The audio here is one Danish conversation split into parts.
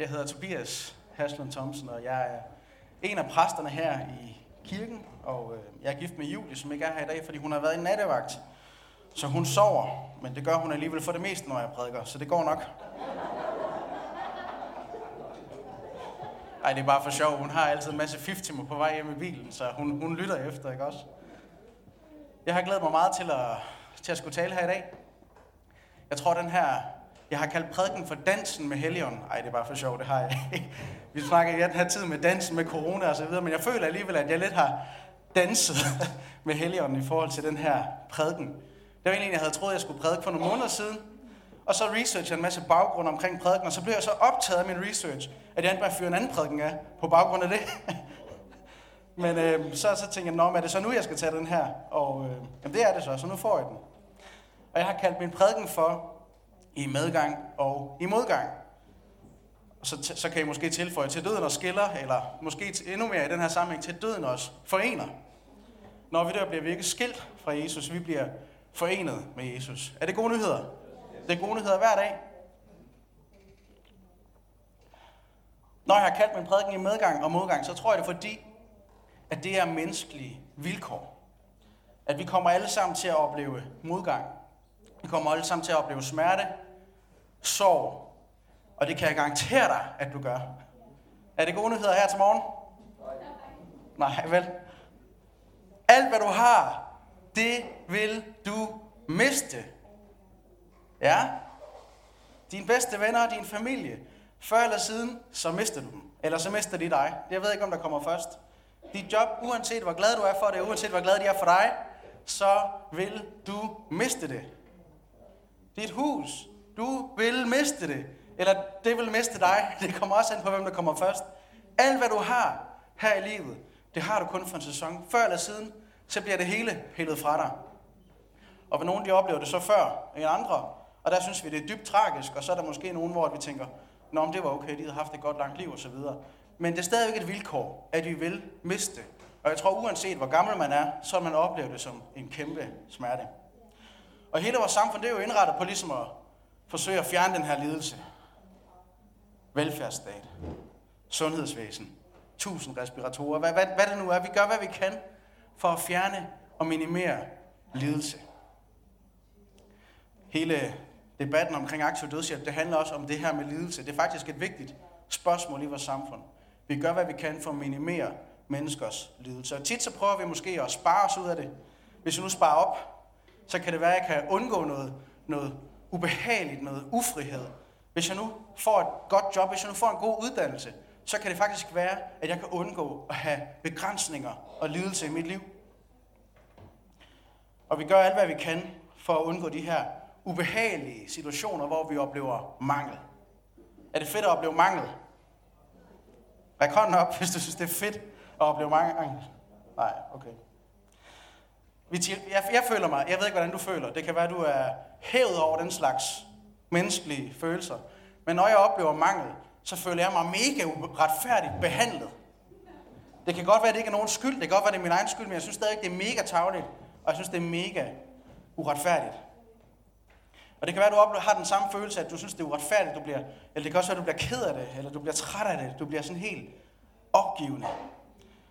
Jeg hedder Tobias Haslund Thomsen, og jeg er en af præsterne her i kirken, og øh, jeg er gift med Julie, som ikke er her i dag, fordi hun har været i nattevagt. Så hun sover, men det gør hun alligevel for det meste, når jeg prædiker, så det går nok. Ej, det er bare for sjov. Hun har altid en masse fif til mig på vej hjem i bilen, så hun, hun lytter efter, ikke også? Jeg har glædet mig meget til at, til at skulle tale her i dag. Jeg tror, den her jeg har kaldt prædiken for dansen med Helion. Ej, det er bare for sjovt, det har jeg ikke. Vi snakker i den her tid med dansen med corona og så videre, men jeg føler alligevel, at jeg lidt har danset med Helion i forhold til den her prædiken. Det var egentlig, jeg havde troet, jeg skulle prædike for nogle måneder siden. Og så researchede jeg en masse baggrund omkring prædiken, og så blev jeg så optaget af min research, at jeg endte med at fyre en anden prædiken af på baggrund af det. Men øh, så, så tænkte jeg, Nå, er det så nu, jeg skal tage den her? Og øh, jamen, det er det så, så nu får jeg den. Og jeg har kaldt min prædiken for i medgang og i modgang. Så, så kan I måske tilføje til døden og skiller, eller måske endnu mere i den her sammenhæng til døden også forener. Når vi der bliver vi ikke skilt fra Jesus, vi bliver forenet med Jesus. Er det gode nyheder? Det er gode nyheder hver dag. Når jeg har kaldt min prædiken i medgang og modgang, så tror jeg det er fordi, at det er menneskelige vilkår. At vi kommer alle sammen til at opleve modgang. Vi kommer alle sammen til at opleve smerte, sorg, og det kan jeg garantere dig, at du gør. Er det gode nyheder her til morgen? Nej, vel. Alt hvad du har, det vil du miste. Ja? Dine bedste venner og din familie. Før eller siden, så mister du dem. Eller så mister de dig. Jeg ved ikke, om der kommer først. Dit job, uanset hvor glad du er for det, uanset hvor glad de er for dig, så vil du miste det. Dit hus, du vil miste det. Eller det vil miste dig. Det kommer også an på, hvem der kommer først. Alt hvad du har her i livet, det har du kun for en sæson. Før eller siden, så bliver det hele pillet fra dig. Og for nogen de oplever det så før end andre, og der synes vi, det er dybt tragisk, og så er der måske nogen, hvor vi tænker, Nå, men det var okay, de havde haft et godt langt liv osv. Men det er stadigvæk et vilkår, at vi vil miste. Og jeg tror, uanset hvor gammel man er, så vil man opleve det som en kæmpe smerte. Og hele vores samfund, det er jo indrettet på ligesom at forsøge at fjerne den her lidelse. Velfærdsstat, sundhedsvæsen, tusind respiratorer, hvad, hvad, hvad det nu er. Vi gør, hvad vi kan for at fjerne og minimere lidelse. Hele debatten omkring aktiv dødshjælp, det handler også om det her med lidelse. Det er faktisk et vigtigt spørgsmål i vores samfund. Vi gør, hvad vi kan for at minimere menneskers lidelse. Og tit så prøver vi måske at spare os ud af det. Hvis vi nu sparer op, så kan det være, at jeg kan undgå noget, noget ubehageligt, noget ufrihed. Hvis jeg nu får et godt job, hvis jeg nu får en god uddannelse, så kan det faktisk være, at jeg kan undgå at have begrænsninger og lidelse i mit liv. Og vi gør alt, hvad vi kan for at undgå de her ubehagelige situationer, hvor vi oplever mangel. Er det fedt at opleve mangel? Ræk hånden op, hvis du synes, det er fedt at opleve mangel. Nej, okay. Jeg, jeg føler mig, jeg ved ikke, hvordan du føler. Det kan være, at du er hævet over den slags menneskelige følelser. Men når jeg oplever mangel, så føler jeg mig mega retfærdigt behandlet. Det kan godt være, at det ikke er nogen skyld. Det kan godt være, at det er min egen skyld, men jeg synes stadig, det er mega tavligt. Og jeg synes, det er mega uretfærdigt. Og det kan være, at du oplever, har den samme følelse, at du synes, det er uretfærdigt. Du bliver, eller det kan også være, at du bliver ked af det, eller du bliver træt af det. Du bliver sådan helt opgivende.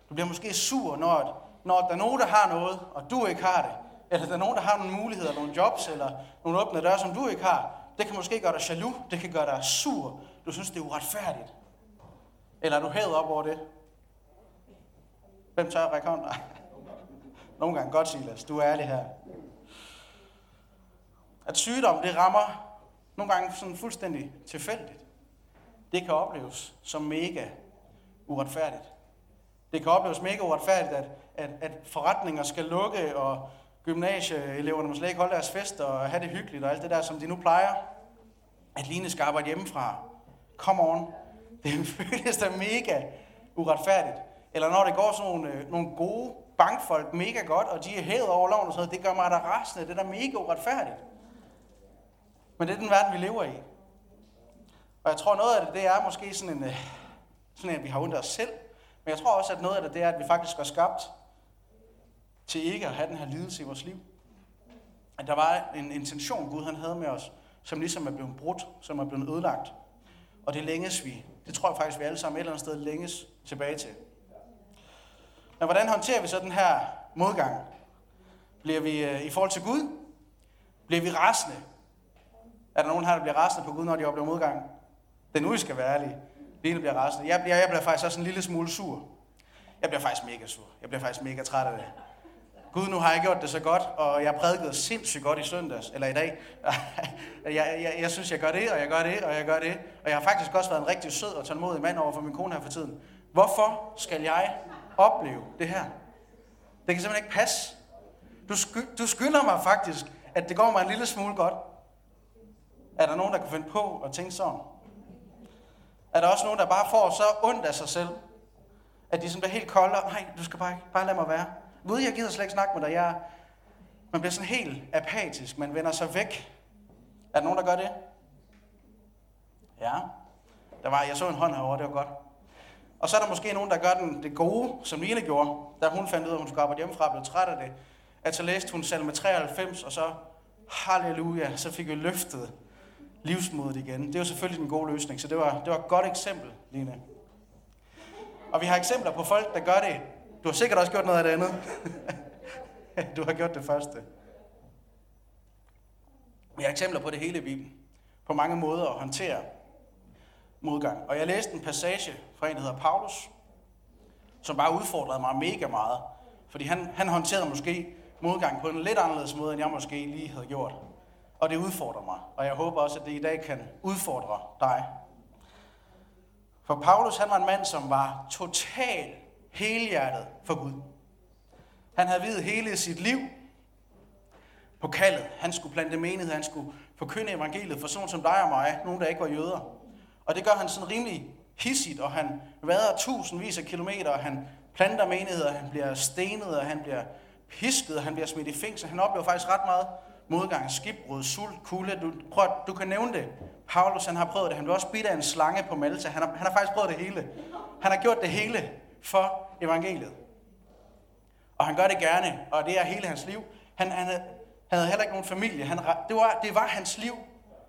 Du bliver måske sur, når, når der er nogen, der har noget, og du ikke har det. Eller der er nogen, der har nogle muligheder, nogle jobs, eller nogle åbne døre, som du ikke har. Det kan måske gøre dig jaloux. Det kan gøre dig sur. Du synes, det er uretfærdigt. Eller er du hævet op over det? Hvem tør at række hånd? Nogle gange godt, Silas. Du er ærlig her. At sygdom, det rammer nogle gange sådan fuldstændig tilfældigt. Det kan opleves som mega uretfærdigt. Det kan opleves mega uretfærdigt, at, at, at forretninger skal lukke, og gymnasieeleverne må slet ikke holde deres fester og have det hyggeligt og alt det der, som de nu plejer. At Line skal arbejde hjemmefra. Come on. Det føles da mega uretfærdigt. Eller når det går sådan nogle, øh, nogle gode bankfolk mega godt, og de er hævet over loven og sådan noget, det gør mig da rasende. Det er da mega uretfærdigt. Men det er den verden, vi lever i. Og jeg tror, noget af det, det er måske sådan en, øh, sådan en at vi har ondt af os selv. Men jeg tror også, at noget af det, det er, at vi faktisk har skabt til ikke at have den her lidelse i vores liv. At der var en intention, Gud han havde med os, som ligesom er blevet brudt, som er blevet ødelagt. Og det længes vi Det tror jeg faktisk, vi alle sammen et eller andet sted længes tilbage til. Men hvordan håndterer vi så den her modgang? Bliver vi øh, i forhold til Gud? Bliver vi rasende? Er der nogen her, der bliver rasende på Gud, når de oplever modgang? Det er nu, I skal være ærlige. Line bliver rasende. Jeg bliver, jeg bliver faktisk også en lille smule sur. Jeg bliver faktisk mega sur. Jeg bliver faktisk mega træt af det. Gud, nu har jeg gjort det så godt, og jeg prædikede sindssygt godt i søndags, eller i dag. jeg, jeg, jeg synes, jeg gør det, og jeg gør det, og jeg gør det. Og jeg har faktisk også været en rigtig sød og tålmodig mand over for min kone her for tiden. Hvorfor skal jeg opleve det her? Det kan simpelthen ikke passe. Du, sky, du skylder mig faktisk, at det går mig en lille smule godt. Er der nogen, der kan finde på at tænke sådan? Er der også nogen, der bare får så ondt af sig selv, at de sådan bliver helt kolde, og nej, du skal bare, bare lade mig være. Gud, jeg gider slet ikke snakke med dig. Jeg, man bliver sådan helt apatisk, man vender sig væk. Er der nogen, der gør det? Ja. Der var, jeg så en hånd herovre, det var godt. Og så er der måske nogen, der gør den, det gode, som Line gjorde, da hun fandt ud af, at hun skulle arbejde hjemmefra og blev træt af det. At så læste hun salme 93, og så, halleluja, så fik vi løftet livsmodet igen. Det var selvfølgelig den gode løsning, så det var, det var et godt eksempel, Line. Og vi har eksempler på folk, der gør det. Du har sikkert også gjort noget af det andet. du har gjort det første. Vi har eksempler på det hele i Bibelen. På mange måder at håndtere modgang. Og jeg læste en passage fra en, der hedder Paulus, som bare udfordrede mig mega meget. Fordi han, han håndterede måske modgang på en lidt anderledes måde, end jeg måske lige havde gjort. Og det udfordrer mig. Og jeg håber også, at det i dag kan udfordre dig. For Paulus, han var en mand, som var total helhjertet for Gud. Han havde videt hele sit liv på kaldet. Han skulle plante menighed, han skulle forkynde evangeliet for sådan som dig og mig, nogen der ikke var jøder. Og det gør han sådan rimelig hissigt, og han vader tusindvis af kilometer, og han planter menigheder, han bliver stenet, og han bliver pisket, og han bliver smidt i fængsel. Han oplever faktisk ret meget modgang, skibbrud, sult, kulde. Du, prøv, du kan nævne det. Paulus han har prøvet det. Han blev også bidt af en slange på Malta. Han har, han har faktisk prøvet det hele. Han har gjort det hele for evangeliet. Og han gør det gerne, og det er hele hans liv. Han, han, havde, heller ikke nogen familie. Han, det, var, det var hans liv.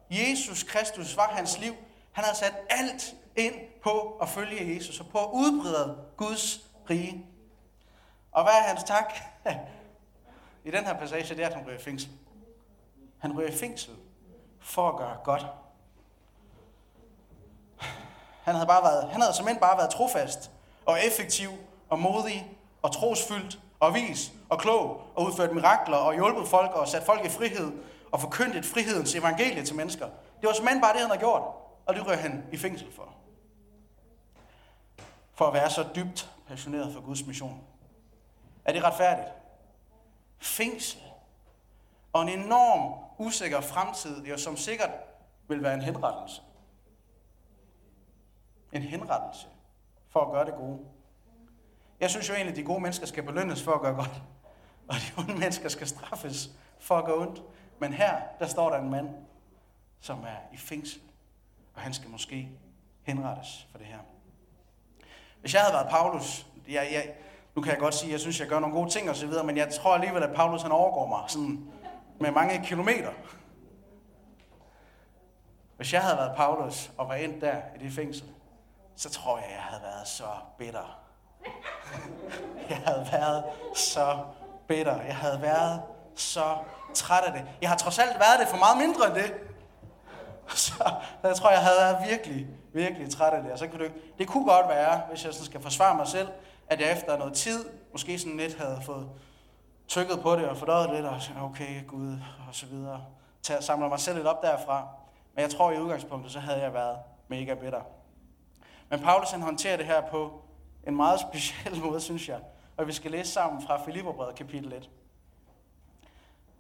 Jesus Kristus var hans liv. Han havde sat alt ind på at følge Jesus og på at udbrede Guds rige. Og hvad er hans tak? I den her passage, det er, at han ryger i fængsel. Han ryger i fængsel for at gøre godt. Han havde, bare været, han havde simpelthen bare været trofast og effektiv og modig og trosfyldt og vis og klog og udført mirakler og hjulpet folk og sat folk i frihed og forkyndt frihedens evangelie til mennesker. Det var simpelthen bare det, han havde gjort, og det røg han i fængsel for. For at være så dybt passioneret for Guds mission. Er det retfærdigt? Fængsel og en enorm usikker fremtid, jo, som sikkert vil være en henrettelse. En henrettelse for at gøre det gode. Jeg synes jo egentlig, at de gode mennesker skal belønnes for at gøre godt, og de onde mennesker skal straffes for at gøre ondt. Men her, der står der en mand, som er i fængsel, og han skal måske henrettes for det her. Hvis jeg havde været Paulus, jeg, jeg, nu kan jeg godt sige, at jeg synes, at jeg gør nogle gode ting og så videre, men jeg tror alligevel, at Paulus han overgår mig sådan med mange kilometer. Hvis jeg havde været Paulus og var endt der i det fængsel, så tror jeg, jeg havde været så bitter. Jeg havde været så bitter. Jeg havde været så træt af det. Jeg har trods alt været det for meget mindre end det. Så jeg tror, jeg havde været virkelig, virkelig træt af det. Og så kunne det, det kunne godt være, hvis jeg sådan skal forsvare mig selv, at jeg efter noget tid, måske sådan lidt havde fået tykket på det og fordøjet lidt, og sagde, okay, Gud, og så videre. Tag, samler mig selv lidt op derfra. Men jeg tror, i udgangspunktet, så havde jeg været mega bitter. Men Paulus han håndterer det her på en meget speciel måde, synes jeg. Og vi skal læse sammen fra Filipperbrevet kapitel 1.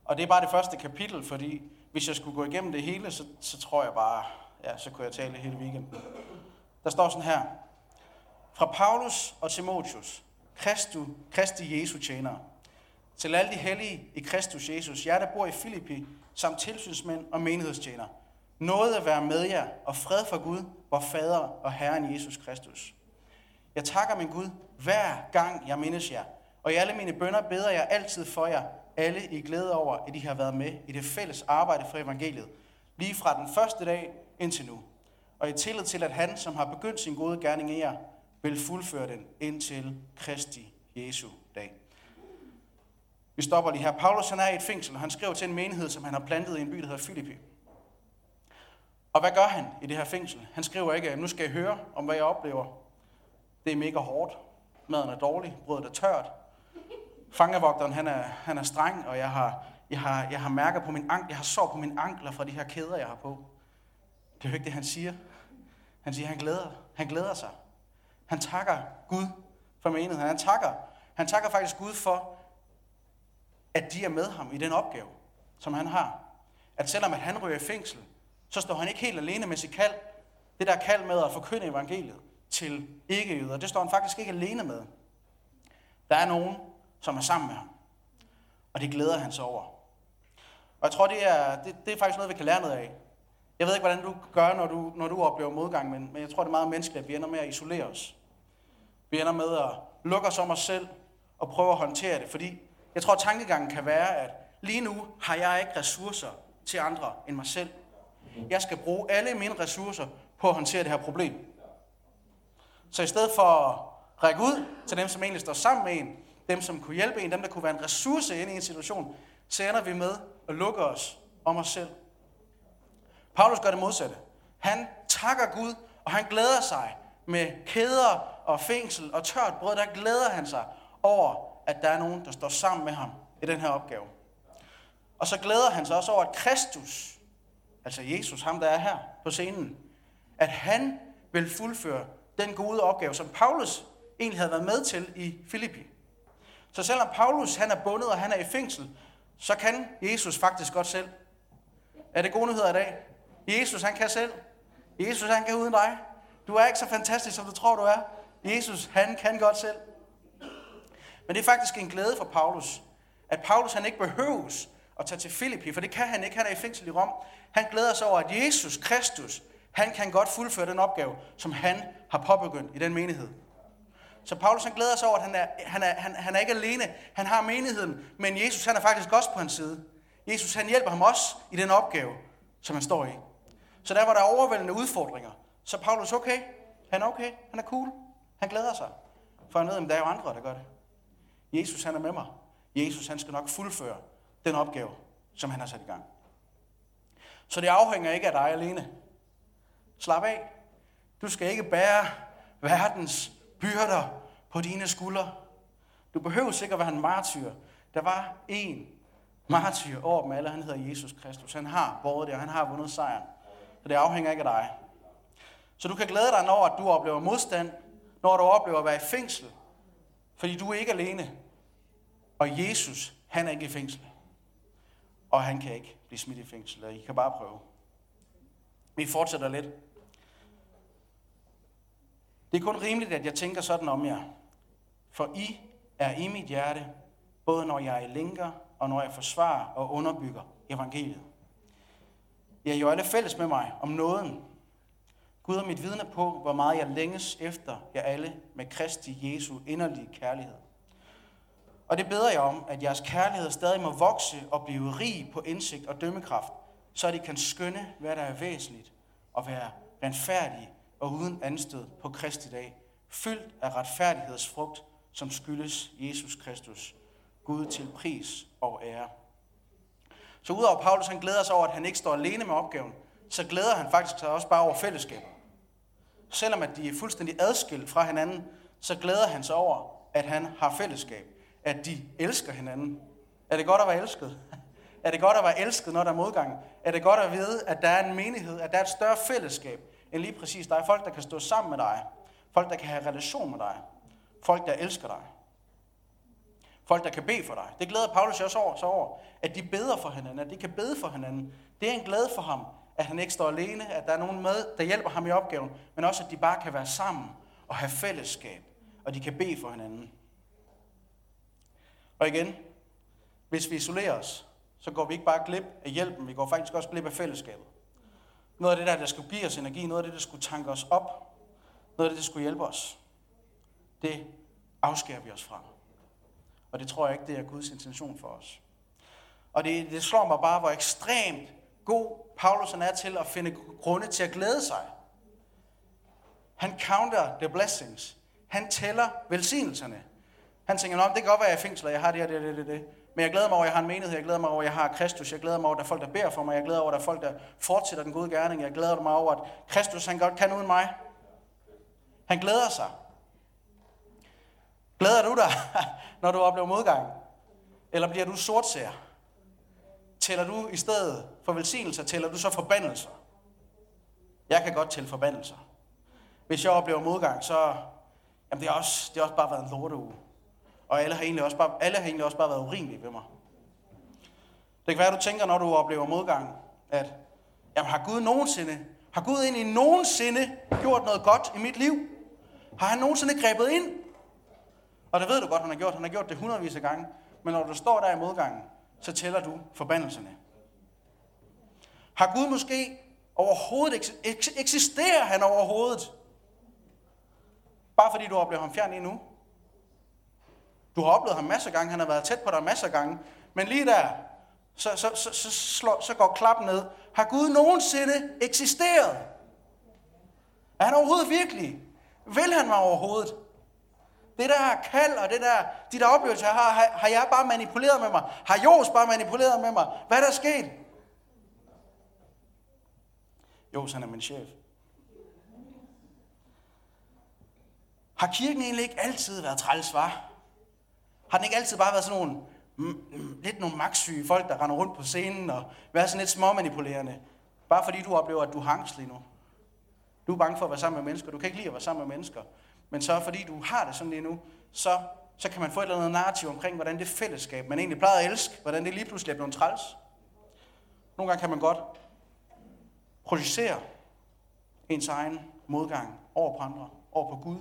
Og det er bare det første kapitel, fordi hvis jeg skulle gå igennem det hele, så, så tror jeg bare, ja, så kunne jeg tale hele weekenden. Der står sådan her. Fra Paulus og Timotius, Kristu, Kristi Jesu tjenere, til alle de hellige i Kristus Jesus, jer der bor i Filippi, samt tilsynsmænd og menighedstjenere. Noget at være med jer, og fred for Gud, vor Fader og Herren Jesus Kristus. Jeg takker min Gud, hver gang jeg mindes jer, og i alle mine bønder beder jeg altid for jer, alle i glæde over, at I har været med i det fælles arbejde for evangeliet, lige fra den første dag indtil nu. og i tillid til, at han, som har begyndt sin gode gerning i jer, vil fuldføre den indtil Kristi Jesu dag. Vi stopper lige her. Paulus han er i et fængsel, og han skriver til en menighed, som han har plantet i en by, der hedder Filippi. Og hvad gør han i det her fængsel? Han skriver ikke, at nu skal I høre om, hvad jeg oplever. Det er mega hårdt. Maden er dårlig, brødet er tørt. Fangevogteren han er, han er streng, og jeg har, jeg har, jeg har mærker på min ankel, jeg har sår på mine ankler fra de her kæder, jeg har på. Det er jo ikke det, han siger. Han siger, at han glæder, han glæder sig. Han takker Gud for menigheden. Han takker, han takker faktisk Gud for, at de er med ham i den opgave, som han har. At selvom at han ryger i fængsel, så står han ikke helt alene med sit kald. Det der kald med at forkynde evangeliet til ikke-jøder, det står han faktisk ikke alene med. Der er nogen, som er sammen med ham. Og det glæder han sig over. Og jeg tror, det er, det, det er faktisk noget, vi kan lære noget af. Jeg ved ikke, hvordan du gør, når du, når du oplever modgang, men, men jeg tror, det er meget menneskeligt, at vi ender med at isolere os. Vi ender med at lukke os om os selv og prøve at håndtere det, fordi jeg tror, at tankegangen kan være, at lige nu har jeg ikke ressourcer til andre end mig selv. Jeg skal bruge alle mine ressourcer på at håndtere det her problem. Så i stedet for at række ud til dem, som egentlig står sammen med en, dem, som kunne hjælpe en, dem, der kunne være en ressource inde i en situation, så ender vi med at lukke os om os selv. Paulus gør det modsatte. Han takker Gud, og han glæder sig med kæder og fængsel og tørt brød. Der glæder han sig over, at der er nogen, der står sammen med ham i den her opgave. Og så glæder han sig også over, at Kristus, altså Jesus, ham der er her på scenen, at han vil fuldføre den gode opgave, som Paulus egentlig havde været med til i Filippi. Så selvom Paulus han er bundet, og han er i fængsel, så kan Jesus faktisk godt selv. Er det gode nyheder i dag? Jesus han kan selv. Jesus han kan uden dig. Du er ikke så fantastisk, som du tror, du er. Jesus han kan godt selv. Men det er faktisk en glæde for Paulus, at Paulus han ikke behøves at tage til Filippi, for det kan han ikke. Han er i fængsel i Rom. Han glæder sig over, at Jesus Kristus, han kan godt fuldføre den opgave, som han har påbegyndt i den menighed. Så Paulus han glæder sig over, at han er, han, er, han, han er ikke alene. Han har menigheden, men Jesus han er faktisk også på hans side. Jesus han hjælper ham også i den opgave, som han står i. Så der var der overvældende udfordringer. Så Paulus, okay, han er okay, han er cool, han glæder sig. For han ved, at der er jo andre, der gør det. Jesus han er med mig. Jesus han skal nok fuldføre den opgave, som han har sat i gang. Så det afhænger ikke af dig alene. Slap af. Du skal ikke bære verdens byrder på dine skuldre. Du behøver sikkert være en martyr. Der var en martyr over dem alle, han hedder Jesus Kristus. Han har båret det, og han har vundet sejren. Så det afhænger ikke af dig. Så du kan glæde dig, når du oplever modstand, når du oplever at være i fængsel, fordi du er ikke alene. Og Jesus, han er ikke i fængsel. Og han kan ikke blive smidt i fængsel. I kan bare prøve. Vi fortsætter lidt. Det er kun rimeligt, at jeg tænker sådan om jer. For I er i mit hjerte, både når jeg er lænker og når jeg forsvarer og underbygger evangeliet. Jeg er jo alle fælles med mig om nåden. Gud er mit vidne på, hvor meget jeg længes efter jer alle med Kristi Jesu inderlige kærlighed. Og det beder jeg om, at jeres kærlighed stadig må vokse og blive rig på indsigt og dømmekraft, så de kan skønne, hvad der er væsentligt, og være renfærdige og uden anstød på Kristi dag, fyldt af retfærdighedsfrugt, som skyldes Jesus Kristus, Gud til pris og ære. Så udover Paulus, han glæder sig over, at han ikke står alene med opgaven, så glæder han faktisk sig også bare over fællesskabet. Selvom at de er fuldstændig adskilt fra hinanden, så glæder han sig over, at han har fællesskab. At de elsker hinanden. Er det godt at være elsket? Er det godt at være elsket, når der er modgang? Er det godt at vide, at der er en menighed, at der er et større fællesskab, end lige præcis dig? Folk, der kan stå sammen med dig. Folk, der kan have relation med dig. Folk, der elsker dig. Folk, der kan bede for dig. Det glæder Paulus også over, så over, at de beder for hinanden, at de kan bede for hinanden. Det er en glæde for ham, at han ikke står alene, at der er nogen med, der hjælper ham i opgaven, men også, at de bare kan være sammen og have fællesskab, og de kan bede for hinanden. Og igen, hvis vi isolerer os, så går vi ikke bare glip af hjælpen, vi går faktisk også glip af fællesskabet. Noget af det der, der skulle give os energi, noget af det, der skulle tanke os op, noget af det, der skulle hjælpe os, det afskærer vi os fra. Og det tror jeg ikke, det er Guds intention for os. Og det, det slår mig bare, hvor ekstremt god Paulus er til at finde grunde til at glæde sig. Han counter the blessings. Han tæller velsignelserne. Han tænker, Nå, det kan godt være, at jeg er fængsel, jeg har det her, det, det, det, det. Men jeg glæder mig over, at jeg har en menighed. Jeg glæder mig over, at jeg har Kristus. Jeg glæder mig over, at der er folk, der beder for mig. Jeg glæder mig over, at der er folk, der fortsætter den gode gerning. Jeg glæder mig over, at Kristus han godt kan uden mig. Han glæder sig. Glæder du dig, når du oplever modgang? Eller bliver du sortser? Tæller du i stedet for velsignelser, tæller du så forbandelser? Jeg kan godt tælle forbandelser. Hvis jeg oplever modgang, så jamen det, er også, det er også bare været en lorteuge. Og alle har egentlig også bare, alle har egentlig også bare været urimelige ved mig. Det kan være, at du tænker, når du oplever modgang, at jamen, har Gud nogensinde, har Gud egentlig nogensinde gjort noget godt i mit liv? Har han nogensinde grebet ind? Og det ved du godt, han har gjort. Han har gjort det hundredvis af gange. Men når du står der i modgangen, så tæller du forbandelserne. Har Gud måske overhovedet, eksisterer han overhovedet? Bare fordi du oplever ham fjern endnu? Du har oplevet ham masser af gange, han har været tæt på dig masser af gange. Men lige der, så, så, så, så, slår, så går klappen ned. Har Gud nogensinde eksisteret? Er han overhovedet virkelig? Vil han mig overhovedet? Det der kald og det der, de der oplevelser, har, har, har jeg bare manipuleret med mig? Har Jos bare manipuleret med mig? Hvad er der sket? Jos, han er min chef. Har kirken egentlig ikke altid været træls, var? Har den ikke altid bare været sådan nogle, mm, mm, lidt nogle magtsyge folk, der render rundt på scenen og være sådan lidt småmanipulerende? Bare fordi du oplever, at du hangs lige nu. Du er bange for at være sammen med mennesker. Du kan ikke lide at være sammen med mennesker. Men så fordi du har det sådan lige nu, så, så kan man få et eller andet narrativ omkring, hvordan det fællesskab, man egentlig plejede at elske, hvordan det lige pludselig er blevet træls. Nogle gange kan man godt projicere ens egen modgang over på andre, over på Gud,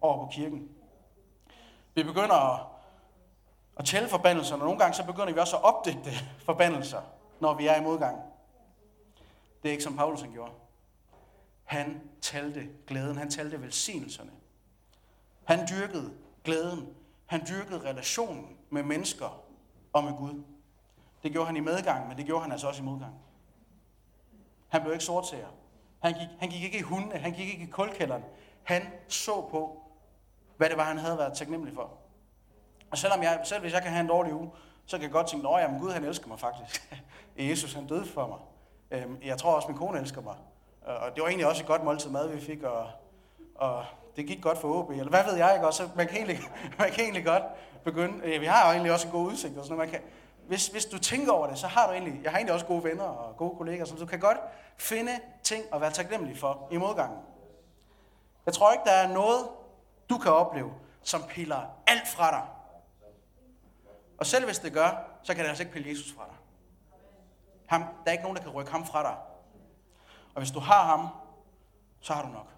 over på kirken. Vi begynder at at tælle forbandelser, og nogle gange så begynder vi også at opdægte forbandelser, når vi er i modgang. Det er ikke som Paulus han gjorde. Han talte glæden, han talte velsignelserne. Han dyrkede glæden, han dyrkede relationen med mennesker og med Gud. Det gjorde han i medgang, men det gjorde han altså også i modgang. Han blev ikke sortsager. Han gik, han gik ikke i hundene, han gik ikke i kulkælderen. Han så på, hvad det var, han havde været taknemmelig for. Og selvom jeg, selv hvis jeg kan have en dårlig uge, så kan jeg godt tænke, at Gud han elsker mig faktisk. Jesus han døde for mig. Øhm, jeg tror også, min kone elsker mig. Og det var egentlig også et godt måltid mad, vi fik, og, og det gik godt for OB, eller hvad ved jeg ikke også, man kan egentlig, man kan egentlig godt begynde, øh, vi har jo egentlig også en god udsigt, og sådan man kan, hvis, hvis du tænker over det, så har du egentlig, jeg har egentlig også gode venner og gode kolleger, så du kan godt finde ting at være taknemmelig for i modgangen. Jeg tror ikke, der er noget, du kan opleve, som piller alt fra dig. Og selv hvis det gør, så kan det altså ikke pille Jesus fra dig. Ham, der er ikke nogen, der kan rykke ham fra dig. Og hvis du har ham, så har du nok.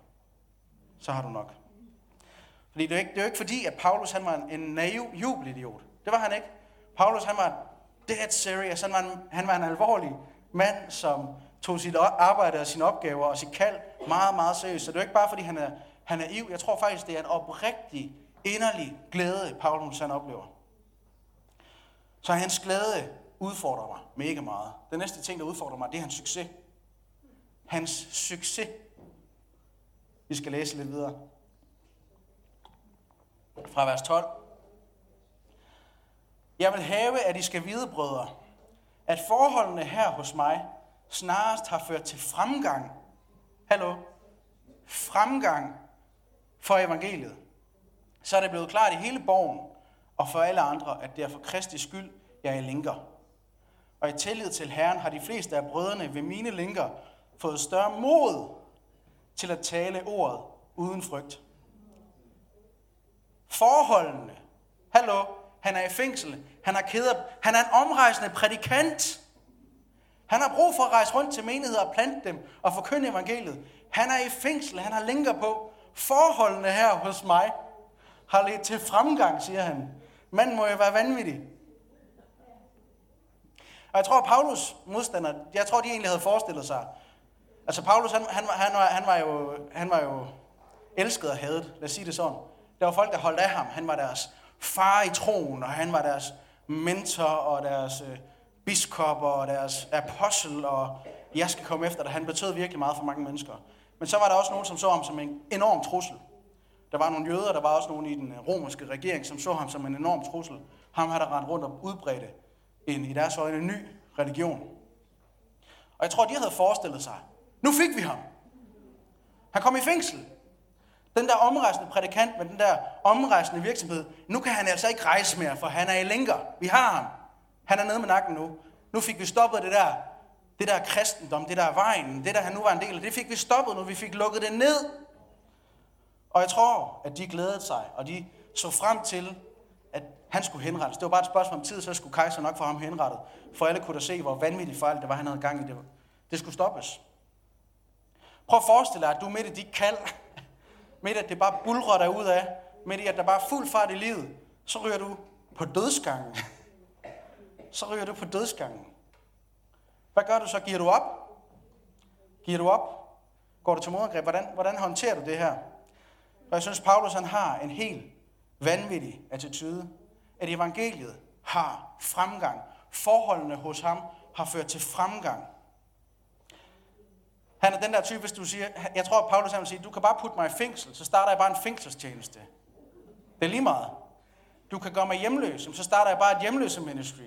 Så har du nok. Fordi det er, ikke, det er jo ikke fordi, at Paulus han var en, en naiv jubelidiot. Det var han ikke. Paulus han var dead serious. Han var en, han var en alvorlig mand, som tog sit arbejde og sine opgaver og sit kald meget, meget seriøst. Så det er ikke bare fordi, han er, han er naiv. Jeg tror faktisk, det er en oprigtig, inderlig glæde, Paulus han oplever. Så hans glæde udfordrer mig mega meget. Den næste ting, der udfordrer mig, det er hans succes. Hans succes. Vi skal læse lidt videre. Fra vers 12. Jeg vil have, at I skal vide, brødre, at forholdene her hos mig snarest har ført til fremgang. Hallo? Fremgang for evangeliet. Så er det blevet klart i hele borgen, og for alle andre, at det er for Kristi skyld, jeg er linker. Og i tillid til Herren har de fleste af brødrene ved mine linker fået større mod til at tale ordet uden frygt. Forholdene. Hallo, han er i fængsel. Han er keder. Han er en omrejsende prædikant. Han har brug for at rejse rundt til menigheder og plante dem og forkynde evangeliet. Han er i fængsel. Han har linker på. Forholdene her hos mig har ledt til fremgang, siger han. Manden må jo være vanvittig. Og jeg tror, Paulus modstander, jeg tror, de egentlig havde forestillet sig, altså Paulus, han, han, han, var, han, var, jo, han var jo elsket og hadet, lad os sige det sådan. Der var folk, der holdt af ham. Han var deres far i troen, og han var deres mentor og deres øh, biskop og deres apostel, og jeg skal komme efter dig. Han betød virkelig meget for mange mennesker. Men så var der også nogen, som så ham som en enorm trussel. Der var nogle jøder, der var også nogle i den øh, romerske regering, som så ham som en enorm trussel. Ham har der rendt rundt og udbredte en i deres øjne ny religion. Og jeg tror, de havde forestillet sig, nu fik vi ham. Han kom i fængsel. Den der omrejsende prædikant med den der omrejsende virksomhed, nu kan han altså ikke rejse mere, for han er i lænker. Vi har ham. Han er nede med nakken nu. Nu fik vi stoppet det der, det der kristendom, det der vejen, det der han nu var en del af, det fik vi stoppet nu. Vi fik lukket det ned. Og jeg tror, at de glædede sig, og de så frem til, at han skulle henrettes. Det var bare et spørgsmål om tid, så skulle kejser nok få ham henrettet. For alle kunne da se, hvor vanvittigt fejl det var, han havde gang i det. Det skulle stoppes. Prøv at forestille dig, at du midt i dit kald, midt i at det bare bulrer dig ud af, midt i at der bare er fuld fart i livet, så ryger du på dødsgangen. Så ryger du på dødsgangen. Hvad gør du så? Giver du op? Giver du op? Går du til modangreb? Hvordan, hvordan håndterer du det her? Og jeg synes, Paulus han har en helt vanvittig attitude, at evangeliet har fremgang. Forholdene hos ham har ført til fremgang. Han er den der type, hvis du siger, jeg tror, at Paulus han vil sige, du kan bare putte mig i fængsel, så starter jeg bare en fængselstjeneste. Det er lige meget. Du kan gøre mig hjemløs, så starter jeg bare et hjemløse ministry.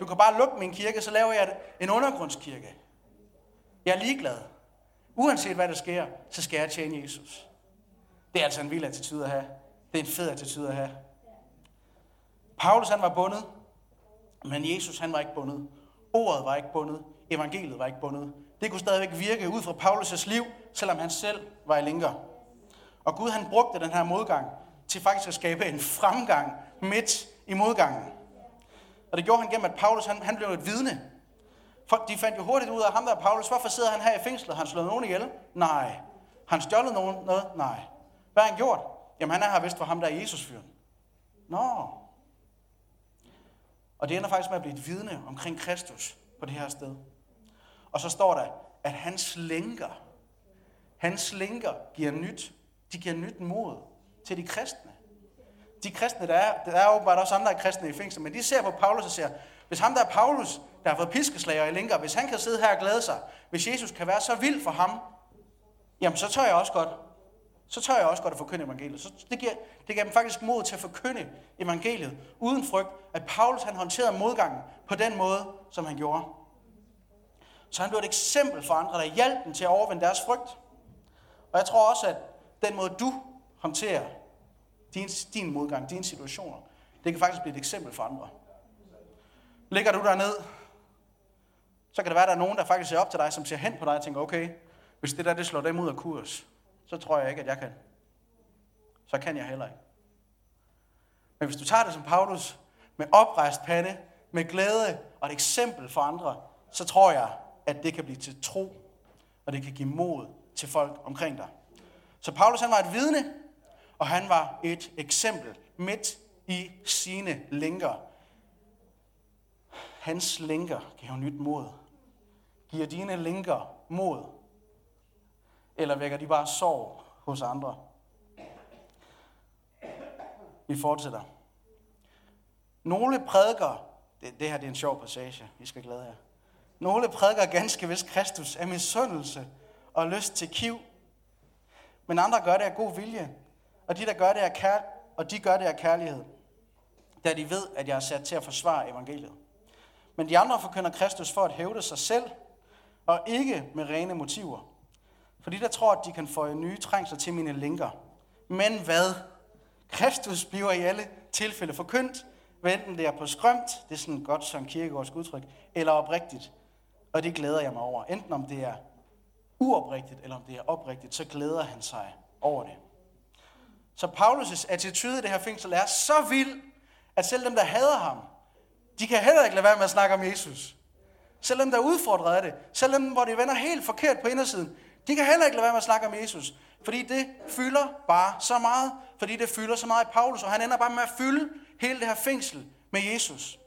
Du kan bare lukke min kirke, så laver jeg en undergrundskirke. Jeg er ligeglad. Uanset hvad der sker, så skal jeg tjene Jesus. Det er altså en vild attitude at have. Det er en fed attitude at have. Paulus han var bundet, men Jesus han var ikke bundet. Ordet var ikke bundet. Evangeliet var ikke bundet. Det kunne stadigvæk virke ud fra Paulus' liv, selvom han selv var i linker. Og Gud han brugte den her modgang til faktisk at skabe en fremgang midt i modgangen. Og det gjorde han gennem, at Paulus han, han blev et vidne. For de fandt jo hurtigt ud af ham der, Paulus, hvorfor sidder han her i fængslet? Han slået nogen ihjel? Nej. Han stjålet nogen noget? Nej. Hvad har han gjort? Jamen han er her vist for ham, der er Jesus-fyren. Nå. Og det ender faktisk med at blive et vidne omkring Kristus på det her sted. Og så står der, at hans lænker, hans lænker giver nyt, de giver nyt mod til de kristne. De kristne, der er, der er åbenbart også andre kristne i fængsel, men de ser på Paulus og siger, hvis ham der er Paulus, der har fået piskeslager i lænker, hvis han kan sidde her og glæde sig, hvis Jesus kan være så vild for ham, jamen så tør jeg også godt så tør jeg også godt at forkynde evangeliet. Så det giver, det giver dem faktisk mod til at forkynde evangeliet, uden frygt, at Paulus han håndterede modgangen på den måde, som han gjorde. Så han blev et eksempel for andre, der hjalp dem til at overvinde deres frygt. Og jeg tror også, at den måde, du håndterer din, din modgang, dine situationer, det kan faktisk blive et eksempel for andre. Ligger du derned, så kan det være, at der er nogen, der faktisk ser op til dig, som ser hen på dig og tænker, okay, hvis det der det slår dem ud af kurs, så tror jeg ikke, at jeg kan. Så kan jeg heller ikke. Men hvis du tager det som Paulus, med oprejst pande, med glæde og et eksempel for andre, så tror jeg, at det kan blive til tro, og det kan give mod til folk omkring dig. Så Paulus han var et vidne, og han var et eksempel midt i sine lænker. Hans lænker giver nyt mod. Giver dine lænker mod eller vækker de bare sorg hos andre? Vi fortsætter. Nogle prædiker, det, det her det er en sjov passage, I skal glæde jer. Nogle prædiker ganske vist Kristus af misundelse og lyst til kiv. Men andre gør det af god vilje. Og de, der gør det af kær, og de gør det af kærlighed. Da de ved, at jeg er sat til at forsvare evangeliet. Men de andre forkynder Kristus for at hævde sig selv, og ikke med rene motiver. For de, der tror, at de kan få nye trængsler til mine linker. Men hvad? Kristus bliver i alle tilfælde forkyndt, hvad enten det er på skrømt, det er sådan godt som kirkegårdsk udtryk, eller oprigtigt. Og det glæder jeg mig over. Enten om det er uoprigtigt, eller om det er oprigtigt, så glæder han sig over det. Så Paulus' attitude i det her fængsel er så vild, at selv dem, der hader ham, de kan heller ikke lade være med at snakke om Jesus. Selv dem, der er udfordret af det, selv dem, hvor de vender helt forkert på indersiden, de kan heller ikke lade være med at snakke om Jesus, fordi det fylder bare så meget, fordi det fylder så meget i Paulus, og han ender bare med at fylde hele det her fængsel med Jesus.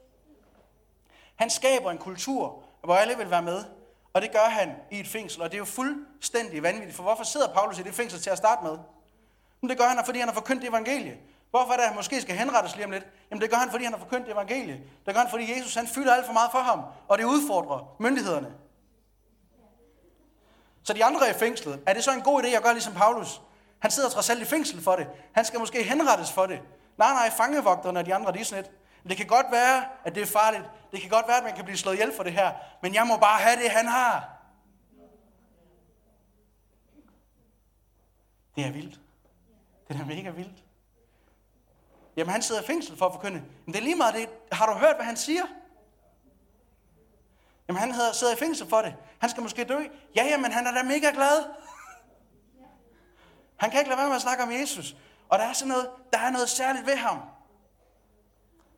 Han skaber en kultur, hvor alle vil være med, og det gør han i et fængsel, og det er jo fuldstændig vanvittigt, for hvorfor sidder Paulus i det fængsel til at starte med? Men det gør han, fordi han har forkyndt evangeliet. Hvorfor er det, at han måske skal henrettes lige om lidt? Jamen det gør han, fordi han har forkyndt evangeliet. Det gør han, fordi Jesus han fylder alt for meget for ham, og det udfordrer myndighederne. Så de andre er i fængslet. Er det så en god idé at gøre ligesom Paulus? Han sidder trods alt i fængsel for det. Han skal måske henrettes for det. Nej, nej, fangevogterne og de andre, de er sådan lidt. Det kan godt være, at det er farligt. Det kan godt være, at man kan blive slået ihjel for det her. Men jeg må bare have det, han har. Det er vildt. Det er mega vildt. Jamen, han sidder i fængsel for at forkynde. Men det er lige meget det. Har du hørt, hvad han siger? Jamen, han sidder i fængsel for det. Han skal måske dø. Ja, jamen, han er da mega glad. Han kan ikke lade være med at snakke om Jesus. Og der er sådan noget, der er noget særligt ved ham.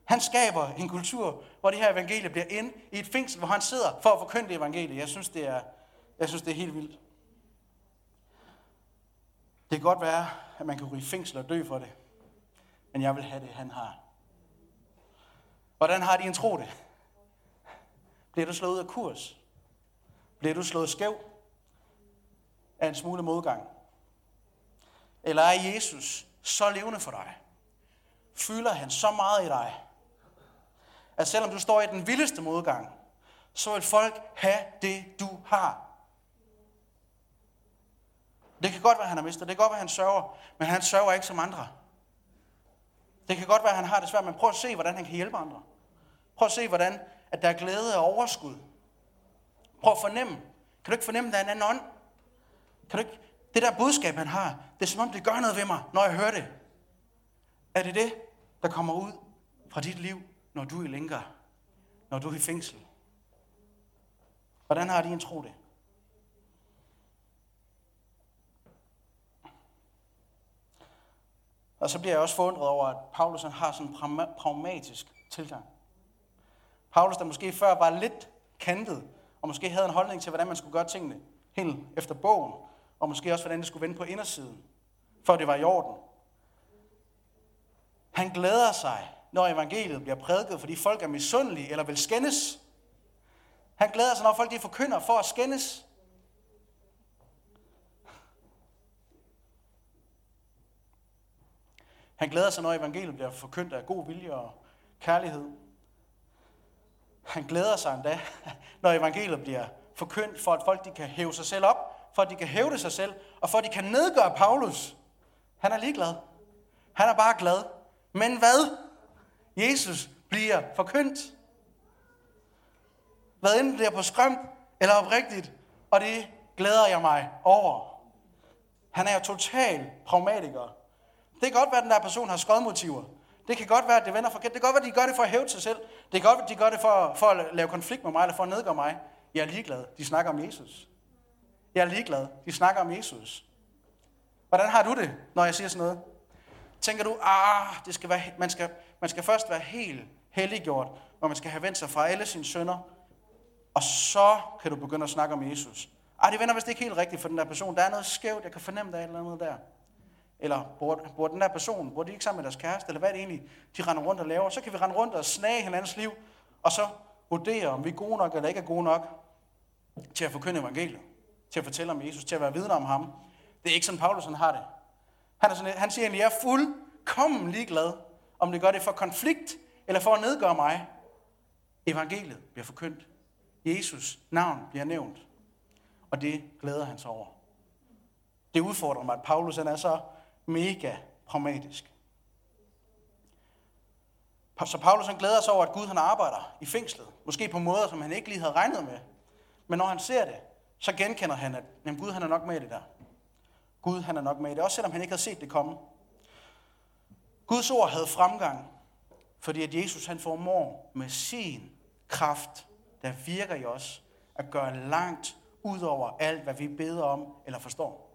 Han skaber en kultur, hvor det her evangelie bliver ind i et fængsel, hvor han sidder for at forkynde det evangelie. Jeg synes, det er, jeg synes, det er helt vildt. Det kan godt være, at man kan ryge i fængsel og dø for det. Men jeg vil have det, han har. Hvordan har de en tro det? Bliver du slået ud af kurs? Bliver du slået skæv af en smule modgang? Eller er Jesus så levende for dig? Fylder han så meget i dig, at selvom du står i den vildeste modgang, så vil folk have det, du har. Det kan godt være, at han har mistet. Det kan godt være, at han sørger. Men han sørger ikke som andre. Det kan godt være, at han har det svært, men prøv at se, hvordan han kan hjælpe andre. Prøv at se, hvordan at der er glæde og overskud. Prøv at fornemme. Kan du ikke fornemme, at der er en anden ånd? Kan du ikke, det der budskab, han har, det er som om, det gør noget ved mig, når jeg hører det. Er det det, der kommer ud fra dit liv, når du er i lænker? Når du er i fængsel? Hvordan har din en tro det? Og så bliver jeg også forundret over, at Paulus han har sådan en pragmatisk tilgang. Paulus, der måske før var lidt kantet, og måske havde en holdning til, hvordan man skulle gøre tingene helt efter bogen, og måske også, hvordan det skulle vende på indersiden, for det var i orden. Han glæder sig, når evangeliet bliver prædiket, fordi folk er misundelige eller vil skændes. Han glæder sig, når folk de forkynder for at skændes. Han glæder sig, når evangeliet bliver forkyndt af god vilje og kærlighed. Han glæder sig endda, når evangeliet bliver forkyndt, for at folk de kan hæve sig selv op, for at de kan hævde sig selv, og for at de kan nedgøre Paulus. Han er ligeglad. Han er bare glad. Men hvad? Jesus bliver forkyndt. Hvad enten er på skrømt eller oprigtigt, og det glæder jeg mig over. Han er jo total pragmatiker. Det kan godt være, at den der person har skodmotiver. Det kan godt være, at det vender forkert. Det kan godt være, at de gør det for at hæve sig selv. Det kan godt være, at de gør det for, for at lave konflikt med mig, eller for at nedgøre mig. Jeg er ligeglad. De snakker om Jesus. Jeg er ligeglad. De snakker om Jesus. Hvordan har du det, når jeg siger sådan noget? Tænker du, ah, det skal være, man, skal, man skal først være helt helliggjort, og man skal have vendt sig fra alle sine sønder, og så kan du begynde at snakke om Jesus. Ah, det vender vist ikke helt rigtigt for den der person. Der er noget skævt, jeg kan fornemme, der er et eller andet der. Eller bor, bor den der person, bor de ikke sammen med deres kæreste, eller hvad er det egentlig, de render rundt og laver? Så kan vi rende rundt og snage hinandens liv, og så vurdere, om vi er gode nok eller ikke er gode nok til at forkynde evangeliet, til at fortælle om Jesus, til at være vidne om ham. Det er ikke sådan, Paulus han har det. Han, er sådan, han siger egentlig, jeg er fuldkommen ligeglad, om det gør det for konflikt, eller for at nedgøre mig. Evangeliet bliver forkyndt. Jesus navn bliver nævnt. Og det glæder han sig over. Det udfordrer mig, at Paulus han er så mega pragmatisk. Så Paulus han glæder sig over, at Gud han arbejder i fængslet. Måske på måder, som han ikke lige havde regnet med. Men når han ser det, så genkender han, at jamen, Gud han er nok med i det der. Gud han er nok med i det, også selvom han ikke havde set det komme. Guds ord havde fremgang, fordi at Jesus han formår med sin kraft, der virker i os, at gøre langt ud over alt, hvad vi beder om eller forstår.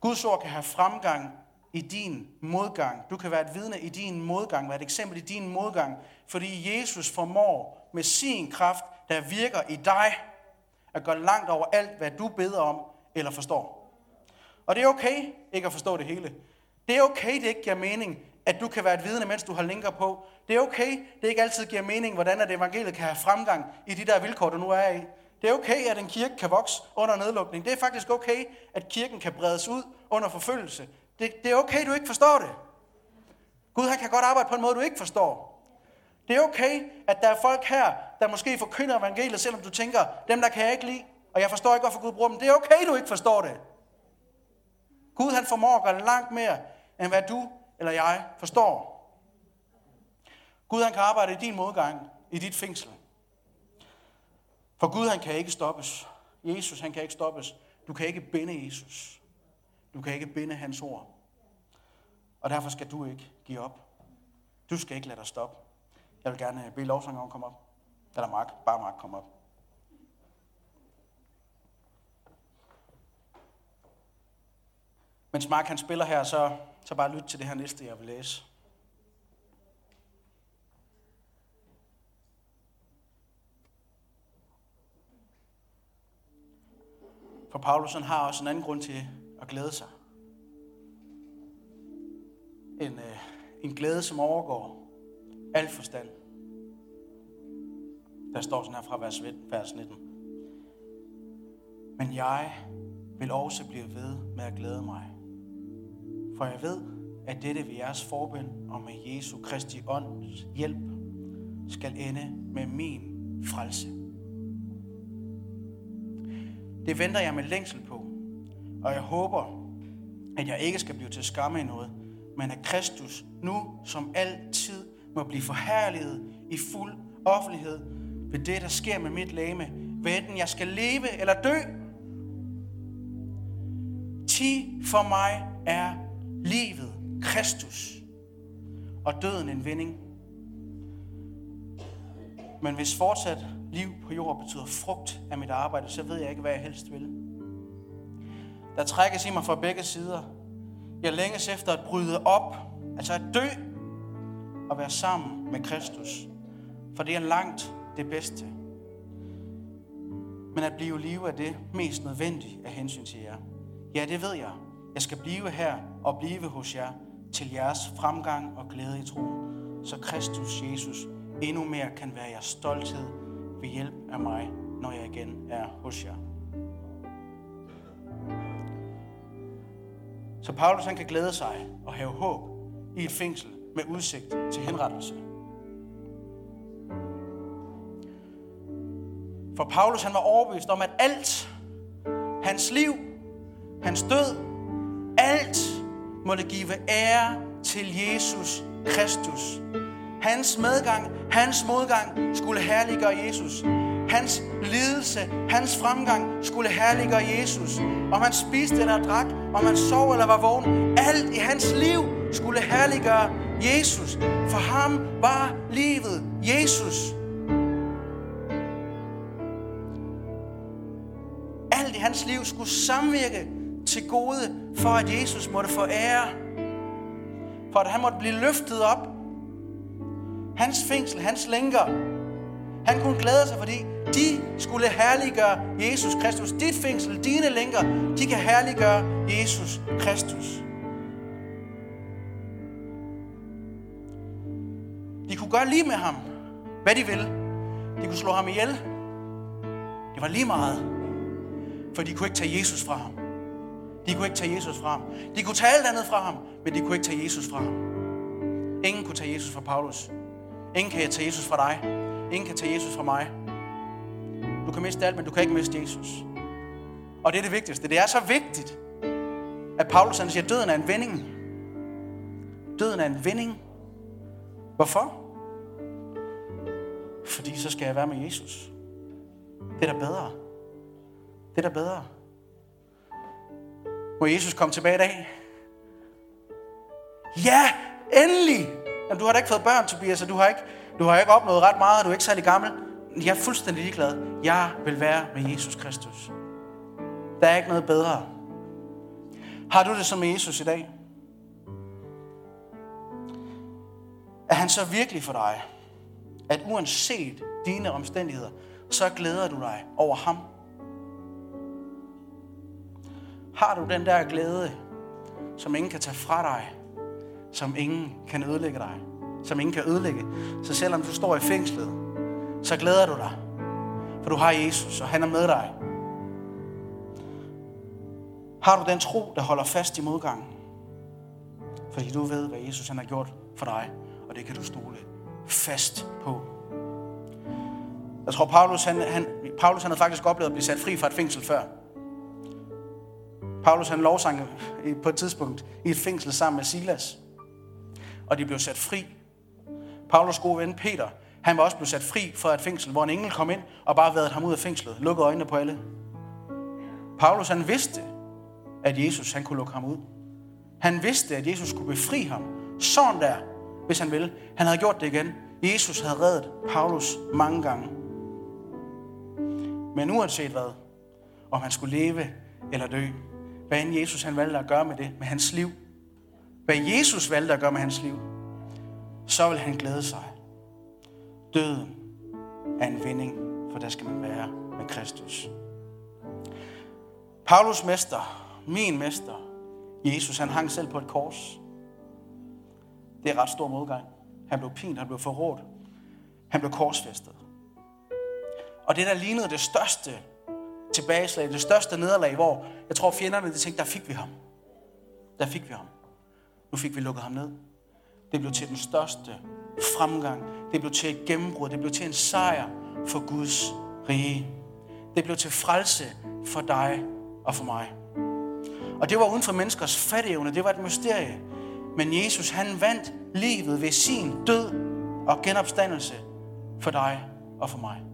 Guds ord kan have fremgang i din modgang. Du kan være et vidne i din modgang, være et eksempel i din modgang, fordi Jesus formår med sin kraft, der virker i dig, at gå langt over alt, hvad du beder om eller forstår. Og det er okay ikke at forstå det hele. Det er okay, det ikke giver mening, at du kan være et vidne, mens du har linker på. Det er okay, det ikke altid giver mening, hvordan at evangeliet kan have fremgang i de der vilkår, du nu er i. Det er okay, at en kirke kan vokse under nedlukning. Det er faktisk okay, at kirken kan bredes ud under forfølgelse. Det, det er okay, du ikke forstår det. Gud han kan godt arbejde på en måde, du ikke forstår. Det er okay, at der er folk her, der måske forkynder evangeliet, selvom du tænker, dem der kan jeg ikke lide. Og jeg forstår ikke, hvorfor Gud bruger dem. Det er okay, du ikke forstår det. Gud han formår at gøre langt mere, end hvad du eller jeg forstår. Gud han kan arbejde i din modgang, i dit fængsel. For Gud han kan ikke stoppes. Jesus han kan ikke stoppes. Du kan ikke binde Jesus. Du kan ikke binde hans ord. Og derfor skal du ikke give op. Du skal ikke lade dig stoppe. Jeg vil gerne øh, bede lovsangeren om at komme op. Eller Mark, bare Mark komme op. Mens Mark han spiller her, så, så bare lyt til det her næste, jeg vil læse. For Paulus han har også en anden grund til at glæde sig. En, øh, en glæde, som overgår al forstand. Der står sådan her fra vers, vers 19. Men jeg vil også blive ved med at glæde mig. For jeg ved, at dette ved jeres forbøn og med Jesu Kristi ånds hjælp skal ende med min frelse. Det venter jeg med længsel på, og jeg håber, at jeg ikke skal blive til skamme i noget, men at Kristus nu som altid må blive forherliget i fuld offentlighed ved det, der sker med mit læme, ved enten jeg skal leve eller dø. Ti for mig er livet Kristus, og døden en vinding. Men hvis fortsat liv på jord betyder frugt af mit arbejde, så ved jeg ikke, hvad jeg helst vil. Der trækkes i mig fra begge sider. Jeg længes efter at bryde op, altså at dø og være sammen med Kristus. For det er langt det bedste. Men at blive live er det mest nødvendige af hensyn til jer. Ja, det ved jeg. Jeg skal blive her og blive hos jer til jeres fremgang og glæde i troen, så Kristus Jesus endnu mere kan være jeres stolthed ved hjælp af mig, når jeg igen er hos jer. Så Paulus han kan glæde sig og have håb i et fængsel med udsigt til henrettelse. For Paulus han var overbevist om, at alt, hans liv, hans død, alt måtte give ære til Jesus Kristus. Hans medgang, hans modgang skulle herliggøre Jesus. Hans lidelse, hans fremgang skulle herliggøre Jesus. Om han spiste eller drak, om han sov eller var vågen, alt i hans liv skulle herliggøre Jesus. For ham var livet Jesus. Alt i hans liv skulle samvirke til gode, for at Jesus måtte få ære. For at han måtte blive løftet op. Hans fængsel, hans lænker. Han kunne glæde sig, fordi de skulle herliggøre Jesus Kristus. Dit fængsel, dine lænker, de kan herliggøre Jesus Kristus. De kunne gøre lige med ham, hvad de ville. De kunne slå ham ihjel. Det var lige meget. For de kunne ikke tage Jesus fra ham. De kunne ikke tage Jesus fra ham. De kunne tage alt andet fra ham, men de kunne ikke tage Jesus fra ham. Ingen kunne tage Jesus fra Paulus. Ingen kan tage Jesus fra dig. Ingen kan tage Jesus fra mig. Du kan miste alt, men du kan ikke miste Jesus. Og det er det vigtigste. Det er så vigtigt, at Paulus han siger, at døden er en vending. Døden er en vending. Hvorfor? Fordi så skal jeg være med Jesus. Det er da bedre. Det er da bedre. Må Jesus komme tilbage i dag? Ja, endelig! Jamen, du har da ikke fået børn, Tobias, og du har ikke, du har ikke opnået ret meget, og du er ikke særlig gammel. Jeg er fuldstændig ligeglad. Jeg vil være med Jesus Kristus. Der er ikke noget bedre. Har du det som Jesus i dag? Er han så virkelig for dig, at uanset dine omstændigheder, så glæder du dig over ham? Har du den der glæde, som ingen kan tage fra dig, som ingen kan ødelægge dig, som ingen kan ødelægge. Så selvom du står i fængslet, så glæder du dig, for du har Jesus, og han er med dig. Har du den tro, der holder fast i modgangen? Fordi du ved, hvad Jesus han har gjort for dig, og det kan du stole fast på. Jeg tror, Paulus, han, han, Paulus han havde faktisk oplevet at blive sat fri fra et fængsel før. Paulus han lovsang på et tidspunkt i et fængsel sammen med Silas. Og de blev sat fri. Paulus gode ven Peter, han var også blevet sat fri fra et fængsel, hvor en engel kom ind og bare været ham ud af fængslet. Lukkede øjnene på alle. Paulus han vidste, at Jesus han kunne lukke ham ud. Han vidste, at Jesus kunne befri ham. Sådan der, hvis han ville. Han havde gjort det igen. Jesus havde reddet Paulus mange gange. Men uanset hvad, om han skulle leve eller dø, hvad end Jesus han valgte at gøre med det, med hans liv, hvad Jesus valgte at gøre med hans liv, så vil han glæde sig. Døden er en vinding, for der skal man være med Kristus. Paulus mester, min mester, Jesus, han hang selv på et kors. Det er ret stor modgang. Han blev pint, han blev forrådt. Han blev korsfæstet. Og det, der lignede det største tilbageslag, det største nederlag, hvor jeg tror fjenderne de tænkte, der fik vi ham. Der fik vi ham. Nu fik vi lukket ham ned. Det blev til den største fremgang. Det blev til et gennembrud. Det blev til en sejr for Guds rige. Det blev til frelse for dig og for mig. Og det var uden for menneskers fatteevne. Det var et mysterie. Men Jesus, han vandt livet ved sin død og genopstandelse for dig og for mig.